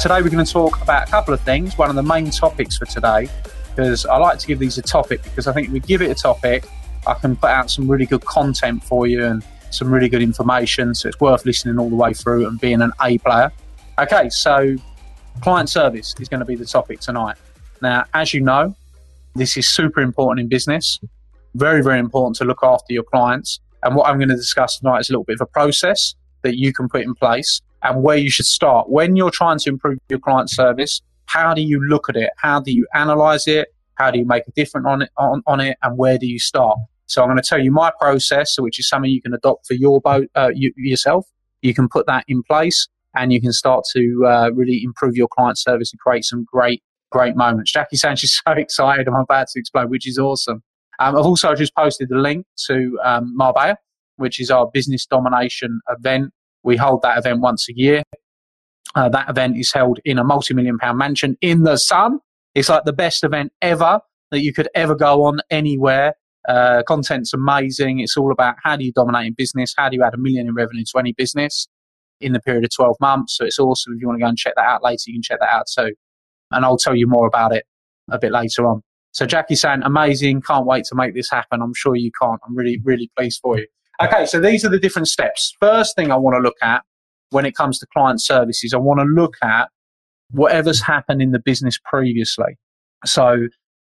Today, we're going to talk about a couple of things. One of the main topics for today, because I like to give these a topic, because I think if we give it a topic, I can put out some really good content for you and some really good information. So it's worth listening all the way through and being an A player. Okay, so client service is going to be the topic tonight. Now, as you know, this is super important in business. Very, very important to look after your clients. And what I'm going to discuss tonight is a little bit of a process that you can put in place and where you should start. When you're trying to improve your client service, how do you look at it? How do you analyze it? How do you make a difference on it, on, on it? And where do you start? So I'm going to tell you my process, which is something you can adopt for your boat, uh, you, yourself. You can put that in place and you can start to uh, really improve your client service and create some great, great moments. Jackie Sanchez she's so excited. I'm about to explode, which is awesome. Um, I've also just posted the link to um, Marbella, which is our business domination event we hold that event once a year. Uh, that event is held in a multi-million pound mansion in the sun. It's like the best event ever that you could ever go on anywhere. Uh, content's amazing. It's all about how do you dominate in business? How do you add a million in revenue to any business in the period of 12 months? So it's awesome. If you want to go and check that out later, you can check that out too. And I'll tell you more about it a bit later on. So Jackie's saying, amazing. Can't wait to make this happen. I'm sure you can't. I'm really, really pleased for you. Okay, so these are the different steps. First thing I want to look at when it comes to client services, I want to look at whatever's happened in the business previously. So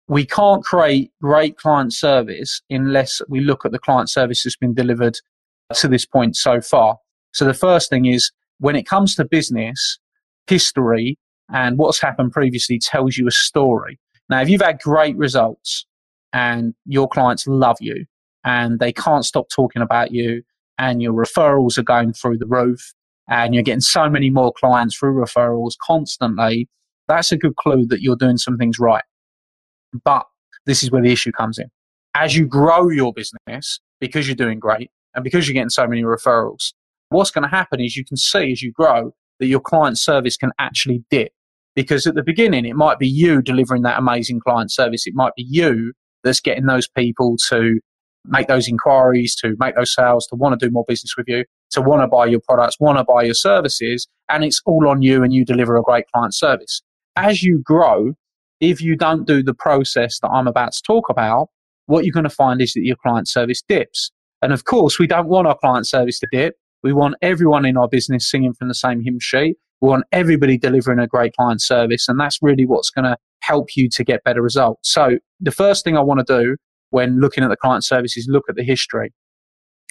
we can't create great client service unless we look at the client service that's been delivered to this point so far. So the first thing is when it comes to business, history and what's happened previously tells you a story. Now, if you've had great results and your clients love you, and they can't stop talking about you and your referrals are going through the roof and you're getting so many more clients through referrals constantly, that's a good clue that you're doing some things right. But this is where the issue comes in. As you grow your business, because you're doing great and because you're getting so many referrals, what's going to happen is you can see as you grow that your client service can actually dip. Because at the beginning, it might be you delivering that amazing client service. It might be you that's getting those people to make those inquiries, to make those sales, to want to do more business with you, to want to buy your products, want to buy your services, and it's all on you and you deliver a great client service. As you grow, if you don't do the process that I'm about to talk about, what you're going to find is that your client service dips. And of course, we don't want our client service to dip. We want everyone in our business singing from the same hymn sheet. We want everybody delivering a great client service. And that's really what's going to help you to get better results. So the first thing I want to do when looking at the client services, look at the history.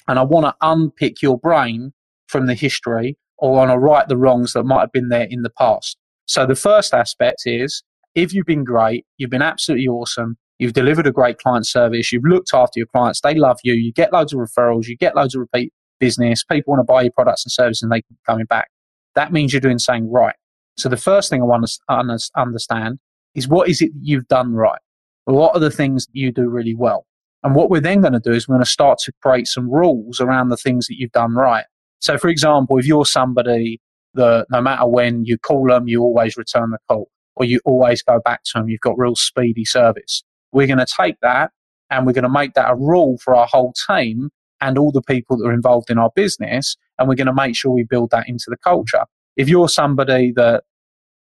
And I want to unpick your brain from the history or on a right the wrongs that might have been there in the past. So the first aspect is if you've been great, you've been absolutely awesome, you've delivered a great client service, you've looked after your clients, they love you, you get loads of referrals, you get loads of repeat business, people want to buy your products and services and they keep coming back. That means you're doing something right. So the first thing I want to understand is what is it you've done right? What are the things that you do really well? And what we're then going to do is we're going to start to create some rules around the things that you've done right. So, for example, if you're somebody that no matter when you call them, you always return the call or you always go back to them, you've got real speedy service. We're going to take that and we're going to make that a rule for our whole team and all the people that are involved in our business. And we're going to make sure we build that into the culture. If you're somebody that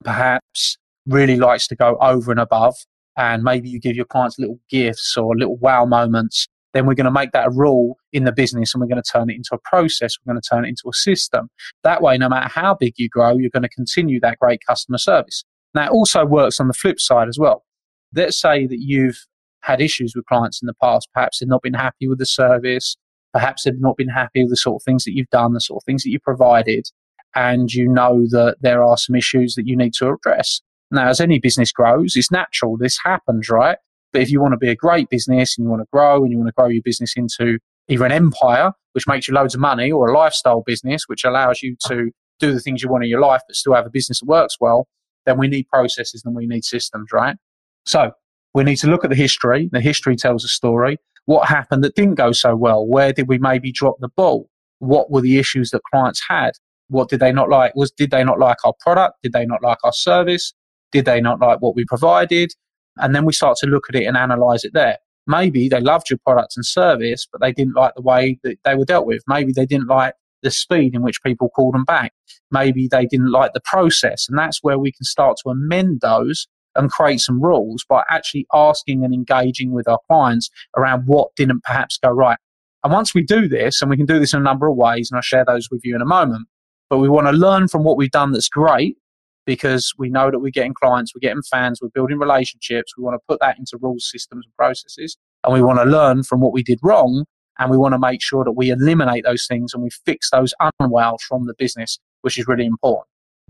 perhaps really likes to go over and above and maybe you give your clients little gifts or little wow moments, then we're going to make that a rule in the business and we're going to turn it into a process. We're going to turn it into a system. That way, no matter how big you grow, you're going to continue that great customer service. Now, it also works on the flip side as well. Let's say that you've had issues with clients in the past. Perhaps they've not been happy with the service. Perhaps they've not been happy with the sort of things that you've done, the sort of things that you provided. And you know that there are some issues that you need to address. Now, as any business grows, it's natural. This happens, right? But if you want to be a great business and you want to grow and you want to grow your business into either an empire, which makes you loads of money, or a lifestyle business, which allows you to do the things you want in your life, but still have a business that works well, then we need processes and we need systems, right? So we need to look at the history. The history tells a story. What happened that didn't go so well? Where did we maybe drop the ball? What were the issues that clients had? What did they not like? Was did they not like our product? Did they not like our service? Did they not like what we provided? And then we start to look at it and analyze it there. Maybe they loved your product and service, but they didn't like the way that they were dealt with. Maybe they didn't like the speed in which people called them back. Maybe they didn't like the process. And that's where we can start to amend those and create some rules by actually asking and engaging with our clients around what didn't perhaps go right. And once we do this, and we can do this in a number of ways, and I'll share those with you in a moment, but we want to learn from what we've done that's great because we know that we're getting clients, we're getting fans, we're building relationships. We want to put that into rules, systems, and processes. And we want to learn from what we did wrong. And we want to make sure that we eliminate those things and we fix those unwells from the business, which is really important.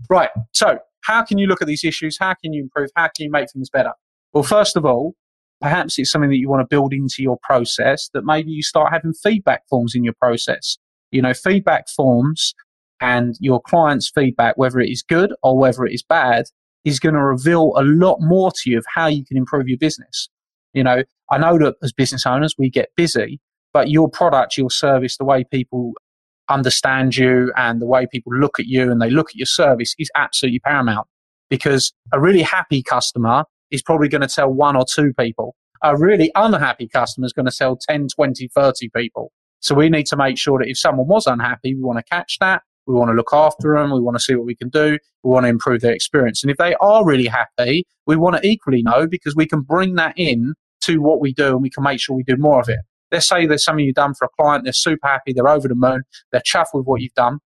Right. So, how can you look at these issues? How can you improve? How can you make things better? Well, first of all, perhaps it's something that you want to build into your process that maybe you start having feedback forms in your process. You know, feedback forms and your client's feedback, whether it is good or whether it is bad, is going to reveal a lot more to you of how you can improve your business. You know, I know that as business owners, we get busy, but your product, your service, the way people understand you and the way people look at you and they look at your service is absolutely paramount because a really happy customer is probably going to tell one or two people. A really unhappy customer is going to tell 10, 20, 30 people. So we need to make sure that if someone was unhappy, we want to catch that we want to look after them. We want to see what we can do. We want to improve their experience. And if they are really happy, we want to equally know because we can bring that in to what we do and we can make sure we do more of it. Let's say there's something you've done for a client, they're super happy, they're over the moon, they're chuffed with what you've done.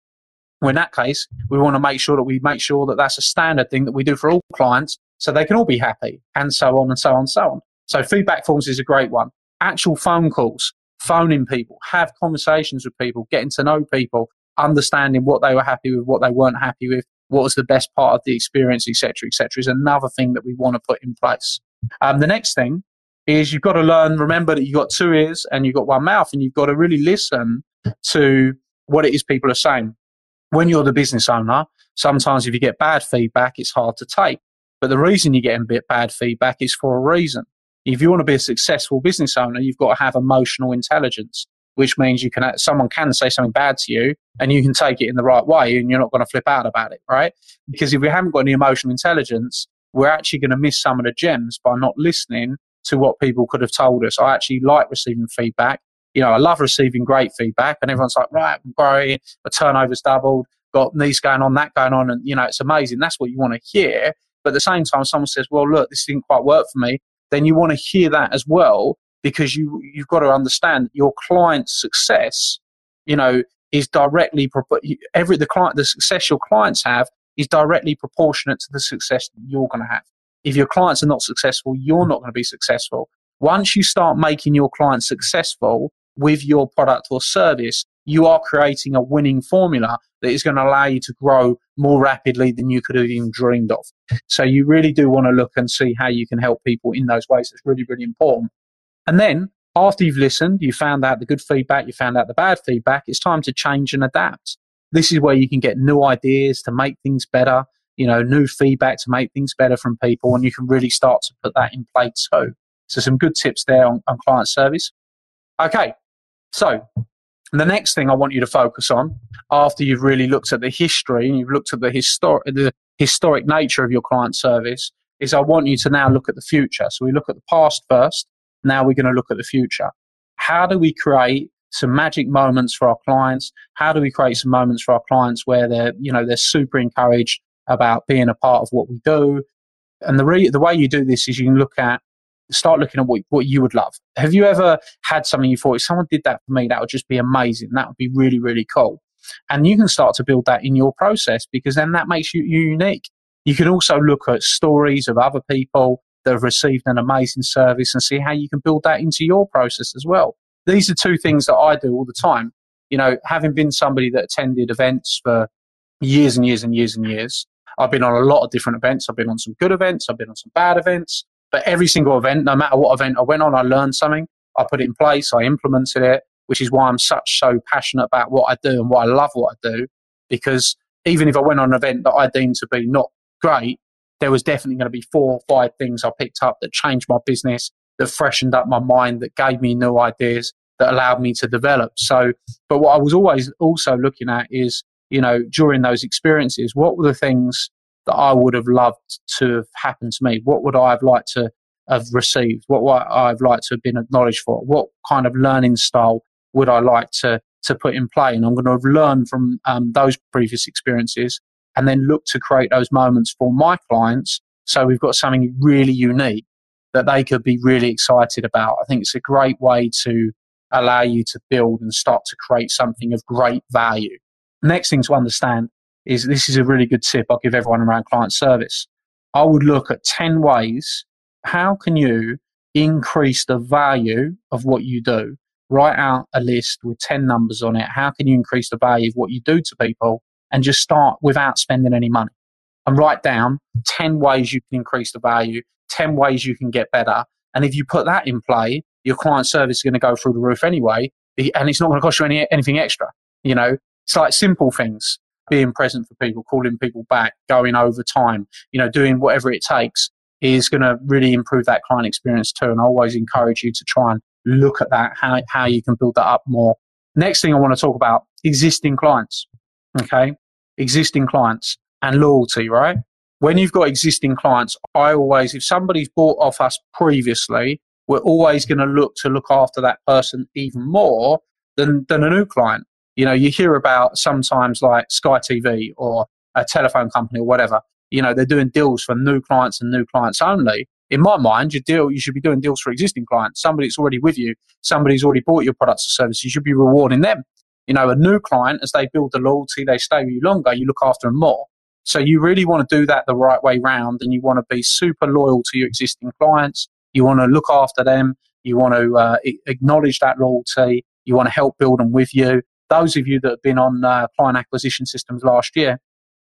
Well, in that case, we want to make sure that we make sure that that's a standard thing that we do for all clients so they can all be happy and so on and so on and so on. So feedback forms is a great one. Actual phone calls, phoning people, have conversations with people, getting to know people, understanding what they were happy with, what they weren't happy with, what was the best part of the experience, etc., etc., is another thing that we want to put in place. Um, the next thing is you've got to learn. Remember that you've got two ears and you've got one mouth, and you've got to really listen to what it is people are saying. When you're the business owner, sometimes if you get bad feedback, it's hard to take. But the reason you're getting bit bad feedback is for a reason. If you want to be a successful business owner, you've got to have emotional intelligence which means you can uh, someone can say something bad to you and you can take it in the right way and you're not going to flip out about it right? Because if we haven't got any emotional intelligence we're actually going to miss some of the gems by not listening to what people could have told us. I actually like receiving feedback. You know i love receiving great feedback and everyone's like right i'm growing my turnover's doubled got this going on that going on and you know it's amazing. That's what you want to hear. But at the same time someone says well look this didn't quite work for me then you want to hear that as well because you you've got to understand your client's success, you know, is directly every the client the success your clients have is directly proportionate to the success that you're going to have. If your clients are not successful, you're not going to be successful. Once you start making your clients successful with your product or service, you are creating a winning formula that is going to allow you to grow more rapidly than you could have even dreamed of. So you really do want to look and see how you can help people in those ways. It's really, really important. And then after you've listened, you found out the good feedback, you found out the bad feedback, it's time to change and adapt. This is where you can get new ideas to make things better, you know, new feedback to make things better from people, and you can really start to put that in play too. So some good tips there on, on client service. Okay, so the next thing I want you to focus on after you've really looked at the history and you've looked at the historic the historic nature of your client service is I want you to now look at the future. So we look at the past first, now we're going to look at the future. How do we create some magic moments for our clients? How do we create some moments for our clients where they're, you know, they're super encouraged about being a part of what we do? And the re- the way you do this is you can look at start looking at what, what you would love. Have you ever had something you thought if someone did that for me, that would just be amazing. That would be really, really cool. And you can start to build that in your process because then that makes you, you unique. You can also look at stories of other people that have received an amazing service and see how you can build that into your process as well. These are two things that I do all the time. You know, having been somebody that attended events for years and years and years and years, I've been on a lot of different events. I've been on some good events. I've been on some bad events. But every single event, no matter what event I went on, I learned something. I put it in place. I implemented it, which is why I'm such so passionate about what I do and why I love what I do. Because even if I went on an event that I deemed to be not great, there was definitely going to be four or five things I picked up that changed my business, that freshened up my mind, that gave me new ideas, that allowed me to develop. So, but what I was always also looking at is, you know, during those experiences, what were the things that I would have loved to have happened to me? What would I have liked to have received? What would I have liked to have been acknowledged for? What kind of learning style would I like to to put in play? And I'm going to have learned from um, those previous experiences and then look to create those moments for my clients. So we've got something really unique that they could be really excited about. I think it's a great way to allow you to build and start to create something of great value. Next thing to understand is this is a really good tip I'll give everyone around client service. I would look at 10 ways how can you increase the value of what you do? Write out a list with 10 numbers on it. How can you increase the value of what you do to people and just start without spending any money? And write down 10 ways you can increase the value, 10 ways you can get better. And if you put that in play, your client service is going to go through the roof anyway, and it's not going to cost you any, anything extra. You know, it's like simple things being present for people, calling people back, going over time, you know, doing whatever it takes is going to really improve that client experience too. And I always encourage you to try and look at that, how, how you can build that up more. Next thing I want to talk about existing clients. Okay. Existing clients and loyalty, right? When you've got existing clients, I always, if somebody's bought off us previously, we're always going to look to look after that person even more than, than a new client. You know, you hear about sometimes like Sky TV or a telephone company or whatever. You know, they're doing deals for new clients and new clients only. In my mind, your deal you should be doing deals for existing clients. Somebody that's already with you, somebody's already bought your products or services. You should be rewarding them. You know, a new client as they build the loyalty, they stay with you longer. You look after them more. So you really want to do that the right way round, and you want to be super loyal to your existing clients. You want to look after them. You want to uh, acknowledge that loyalty. You want to help build them with you those of you that have been on uh, client acquisition systems last year,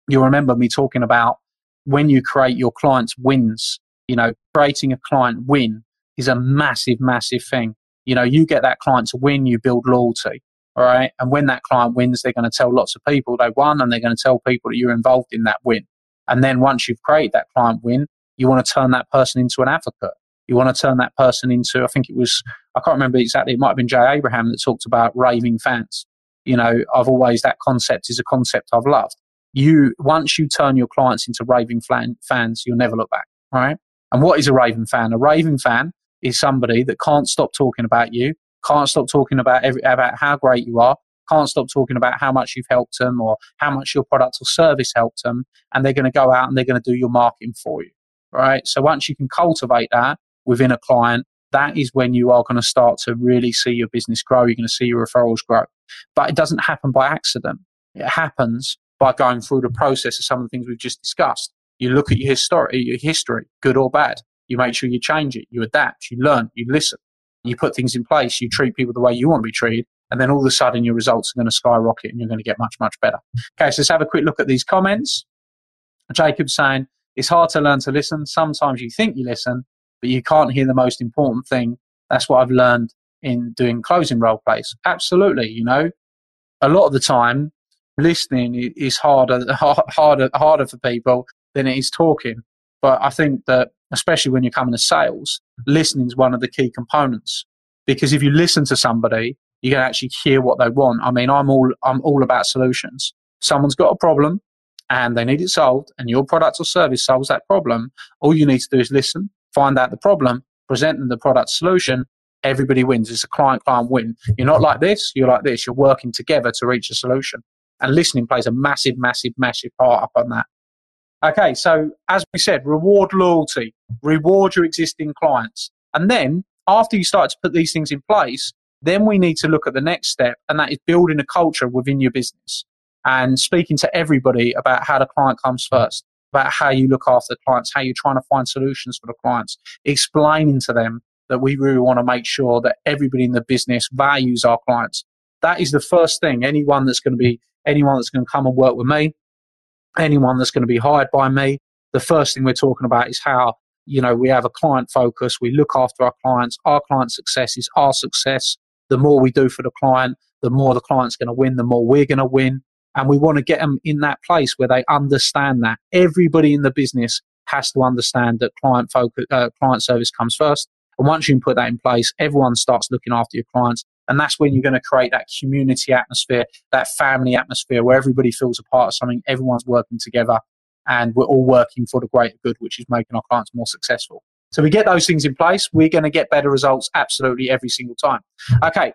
you'll remember me talking about when you create your clients' wins. You know, creating a client win is a massive, massive thing. You know, you get that client to win, you build loyalty. All right. And when that client wins, they're going to tell lots of people they won and they're going to tell people that you're involved in that win. And then once you've created that client win, you want to turn that person into an advocate. You want to turn that person into, I think it was, I can't remember exactly, it might have been Jay Abraham that talked about raving fans you know, I've always, that concept is a concept I've loved. You, once you turn your clients into raving fans, you'll never look back, right? And what is a raving fan? A raving fan is somebody that can't stop talking about you, can't stop talking about every, about how great you are, can't stop talking about how much you've helped them or how much your product or service helped them, and they're going to go out and they're going to do your marketing for you, right? So once you can cultivate that within a client, that is when you are going to start to really see your business grow. You're going to see your referrals grow. But it doesn't happen by accident. It happens by going through the process of some of the things we've just discussed. You look at your history, your history, good or bad. You make sure you change it. You adapt. You learn. You listen. You put things in place. You treat people the way you want to be treated. And then all of a sudden your results are going to skyrocket and you're going to get much, much better. Okay. So let's have a quick look at these comments. Jacob saying, it's hard to learn to listen. Sometimes you think you listen, but you can't hear the most important thing. That's what I've learned in doing closing role plays. Absolutely, you know, a lot of the time, listening is harder, harder, harder for people than it is talking. But I think that, especially when you're coming to sales, listening is one of the key components. Because if you listen to somebody, you can actually hear what they want. I mean, I'm all I'm all about solutions. Someone's got a problem and they need it solved, and your product or service solves that problem. All you need to do is listen, find out the problem, present them the product solution, everybody wins. It's a client client win. You're not like this, you're like this. You're working together to reach a solution. And listening plays a massive, massive, massive part up on that. Okay, so as we said, reward loyalty, reward your existing clients. And then after you start to put these things in place, then we need to look at the next step, and that is building a culture within your business and speaking to everybody about how the client comes first. about how you look after the clients, how you're trying to find solutions for the clients, explaining to them that we really want to make sure that everybody in the business values our clients. That is the first thing. Anyone that's going to be, anyone that's going to come and work with me, anyone that's going to be hired by me, the first thing we're talking about is how, you know, we have a client focus. We look after our clients. Our client success is our success. The more we do for the client, the more the client's going to win, the more we're going to win. And we want to get them in that place where they understand that everybody in the business has to understand that client focus, uh, client service comes first. And once you put that in place, everyone starts looking after your clients. And that's when you're going to create that community atmosphere, that family atmosphere where everybody feels a part of something, everyone's working together, and we're all working for the greater good, which is making our clients more successful. So we get those things in place, we're going to get better results absolutely every single time. Okay,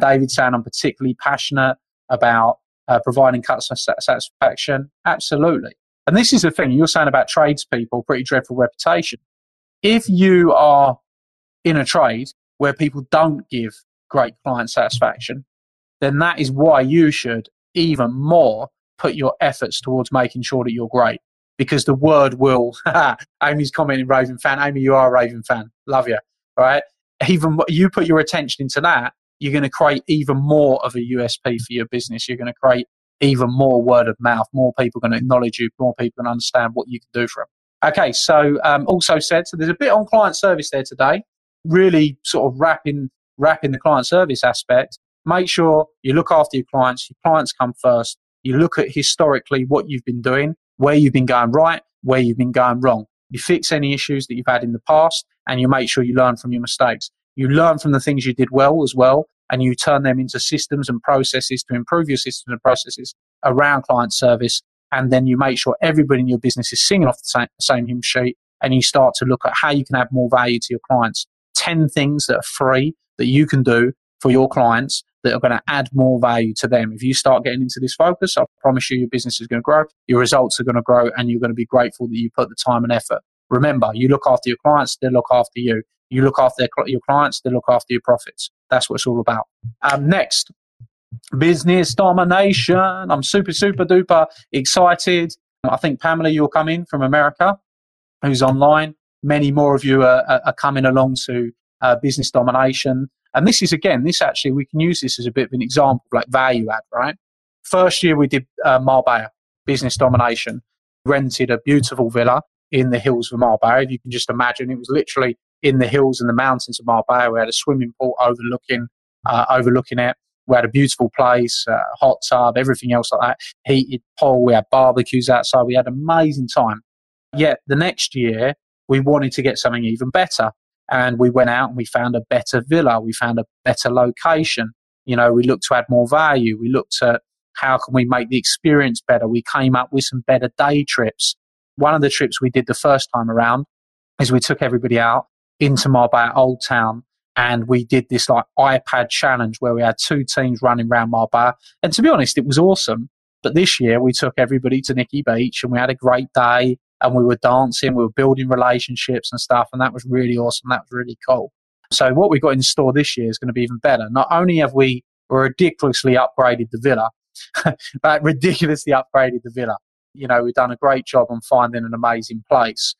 David saying I'm particularly passionate about uh, providing customer satisfaction. Absolutely. And this is the thing you're saying about tradespeople, pretty dreadful reputation. If you are in a trade where people don't give great client satisfaction, then that is why you should even more put your efforts towards making sure that you're great. Because the word will, Amy's commenting Raven fan. Amy, you are a Raven fan. Love you. Right? Even you put your attention into that, you're going to create even more of a USP for your business. You're going to create even more word of mouth. More people are going to acknowledge you. More people can understand what you can do for them. Okay, so um, also said, so there's a bit on client service there today. Really sort of wrapping wrapping the client service aspect. Make sure you look after your clients. Your clients come first. You look at historically what you've been doing, where you've been going right, where you've been going wrong. You fix any issues that you've had in the past, and you make sure you learn from your mistakes. You learn from the things you did well as well, and you turn them into systems and processes to improve your systems and processes around client service. And then you make sure everybody in your business is singing off the same, same hymn sheet, and you start to look at how you can add more value to your clients. 10 things that are free that you can do for your clients that are going to add more value to them. If you start getting into this focus, I promise you your business is going to grow, your results are going to grow, and you're going to be grateful that you put the time and effort. Remember, you look after your clients, they look after you. You look after your clients, they look after your profits. That's what it's all about. Um, next, business domination. I'm super, super duper excited. I think Pamela, you're coming from America, who's online. Many more of you are, are coming along to uh, business domination. And this is again, this actually we can use this as a bit of an example, like value add, right? First year we did uh, Marbella, business domination, rented a beautiful villa in the hills of Marbella. If you can just imagine, it was literally in the hills and the mountains of Marbella. We had a swimming pool overlooking uh, overlooking it. We had a beautiful place, uh, hot tub, everything else like that. Heated pool. We had barbecues outside. We had an amazing time. Yet the next year we wanted to get something even better, and we went out and we found a better villa. We found a better location. You know, we looked to add more value. We looked at how can we make the experience better. We came up with some better day trips. One of the trips we did the first time around is we took everybody out into Marbella Old Town and we did this like iPad challenge where we had two teams running around Marbella. And to be honest, it was awesome. But this year we took everybody to Nikki Beach and we had a great day and we were dancing, we were building relationships and stuff. And that was really awesome. That was really cool. So what we got in store this year is going to be even better. Not only have we ridiculously upgraded the villa, but ridiculously upgraded the villa. You know, we've done a great job on finding an amazing place.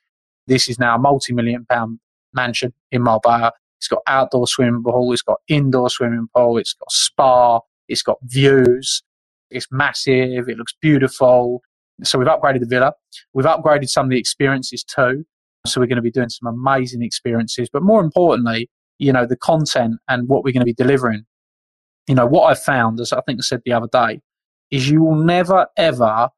This is now a multi-million pound mansion in Marbella. It's got outdoor swimming pool, it's got indoor swimming pool, it's got spa, it's got views, it's massive, it looks beautiful. So we've upgraded the villa. We've upgraded some of the experiences too. So we're going to be doing some amazing experiences. But more importantly, you know, the content and what we're going to be delivering. You know, what I've found, as I think I said the other day, is you will never ever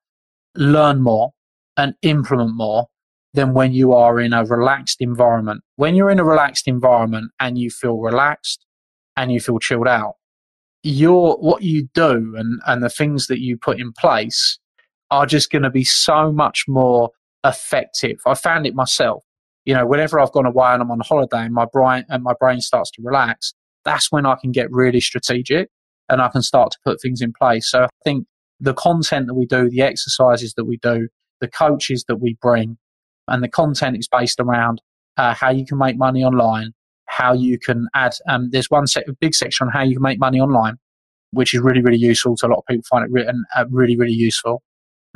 learn more and implement more than when you are in a relaxed environment. When you're in a relaxed environment and you feel relaxed and you feel chilled out, your what you do and, and the things that you put in place are just going to be so much more effective. I found it myself. You know, whenever I've gone away and I'm on holiday and my brain and my brain starts to relax, that's when I can get really strategic and I can start to put things in place. So I think the content that we do, the exercises that we do, the coaches that we bring, and the content is based around uh, how you can make money online, how you can add. Um, there's one set, big section on how you can make money online, which is really really useful to a lot of people. Find it written uh, really really useful.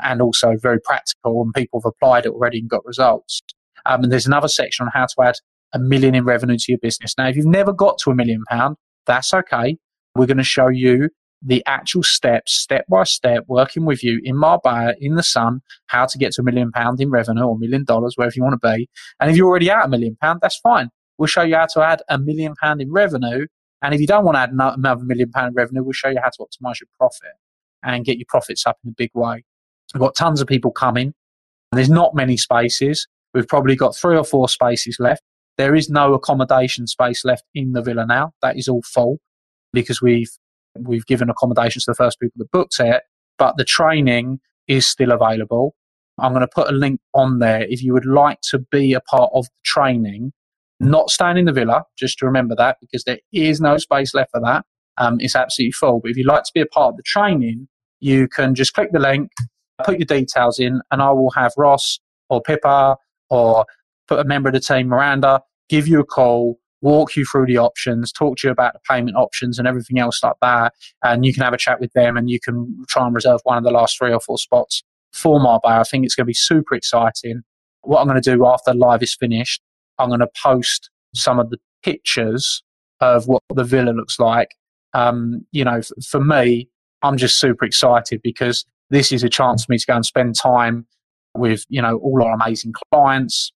And also very practical, and people have applied it already and got results. Um, and there's another section on how to add a million in revenue to your business. Now, if you've never got to a million pound, that's okay. We're going to show you the actual steps, step by step, working with you in Marbella, in the sun, how to get to a million pound in revenue or a million dollars, wherever you want to be. And if you're already at a million pound, that's fine. We'll show you how to add a million pound in revenue. And if you don't want to add another million pound in revenue, we'll show you how to optimize your profit and get your profits up in a big way. We've got tons of people coming. There's not many spaces. We've probably got three or four spaces left. There is no accommodation space left in the villa now. That is all full because we've we've given accommodations to the first people that booked it, but the training is still available. I'm going to put a link on there if you would like to be a part of the training, not staying in the villa, just to remember that because there is no space left for that. Um, it's absolutely full. But if you'd like to be a part of the training, you can just click the link, put your details in, and I will have Ross or Pippa or put a member of the team, Miranda, give you a call, walk you through the options, talk to you about the payment options and everything else like that. And you can have a chat with them and you can try and reserve one of the last three or four spots for Marbella. I think it's going to be super exciting. What I'm going to do after live is finished, I'm going to post some of the pictures of what the villa looks like. Um, you know, for me, I'm just super excited because this is a chance for me to go and spend time with, you know, all our amazing clients,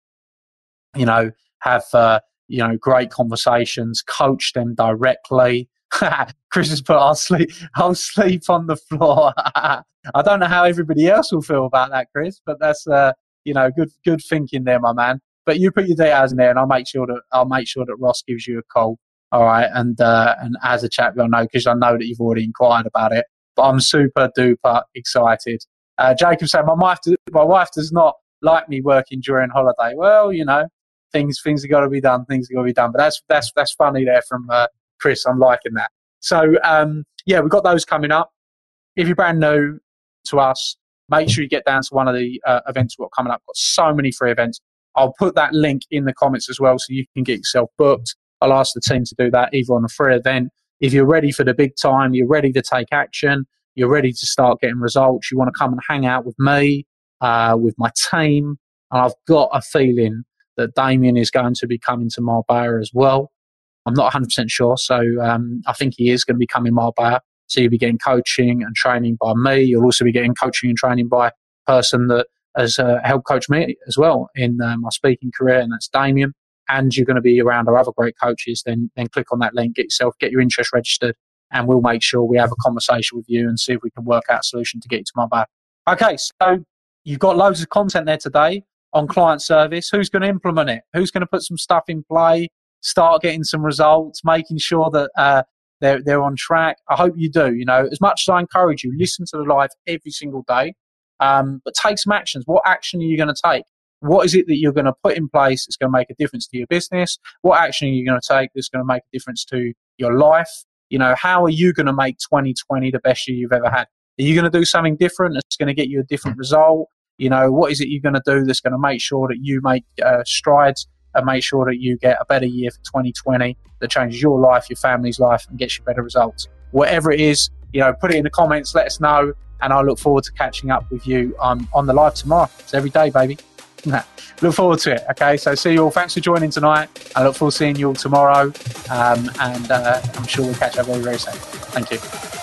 you know, have, uh, you know, great conversations, coach them directly. Chris has put, I'll sleep, I'll sleep on the floor. I don't know how everybody else will feel about that, Chris, but that's, uh, you know, good, good thinking there, my man. But you put your details in there and I'll make sure that, I'll make sure that Ross gives you a call. All right. And, uh, and as a chat, you'll know, because I know that you've already inquired about it, but I'm super duper excited. Uh, Jacob said, my wife, my wife does not like me working during holiday. Well, you know, things things have got to be done. Things have got to be done. But that's that's that's funny there from uh, Chris. I'm liking that. So um, yeah, we've got those coming up. If you're brand new to us, make sure you get down to one of the uh, events we've got coming up. We've got so many free events. I'll put that link in the comments as well, so you can get yourself booked. I'll ask the team to do that either on a free event. If you're ready for the big time, you're ready to take action, you're ready to start getting results, you want to come and hang out with me, uh, with my team, and I've got a feeling that Damien is going to be coming to Marbella as well. I'm not 100% sure, so um, I think he is going to be coming Marbella. So you'll be getting coaching and training by me. You'll also be getting coaching and training by a person that has uh, helped coach me as well in uh, my speaking career, and that's Damien. And you're going to be around our other great coaches. Then, then click on that link, get yourself, get your interest registered, and we'll make sure we have a conversation with you and see if we can work out a solution to get you to my Marbella. Okay, so you've got loads of content there today on client service. Who's going to implement it? Who's going to put some stuff in play? Start getting some results, making sure that uh, they're they're on track. I hope you do. You know, as much as I encourage you, listen to the live every single day, um, but take some actions. What action are you going to take? What is it that you're going to put in place that's going to make a difference to your business? What action are you going to take that's going to make a difference to your life? You know, how are you going to make 2020 the best year you've ever had? Are you going to do something different that's going to get you a different result? You know, what is it you're going to do that's going to make sure that you make uh, strides and make sure that you get a better year for 2020 that changes your life, your family's life, and gets you better results? Whatever it is, you know, put it in the comments, let us know, and I look forward to catching up with you um, on the live tomorrow. It's every day, baby. look forward to it. Okay, so see you all. Thanks for joining tonight. I look forward to seeing you all tomorrow, um, and uh, I'm sure we'll catch up very, very soon. Thank you.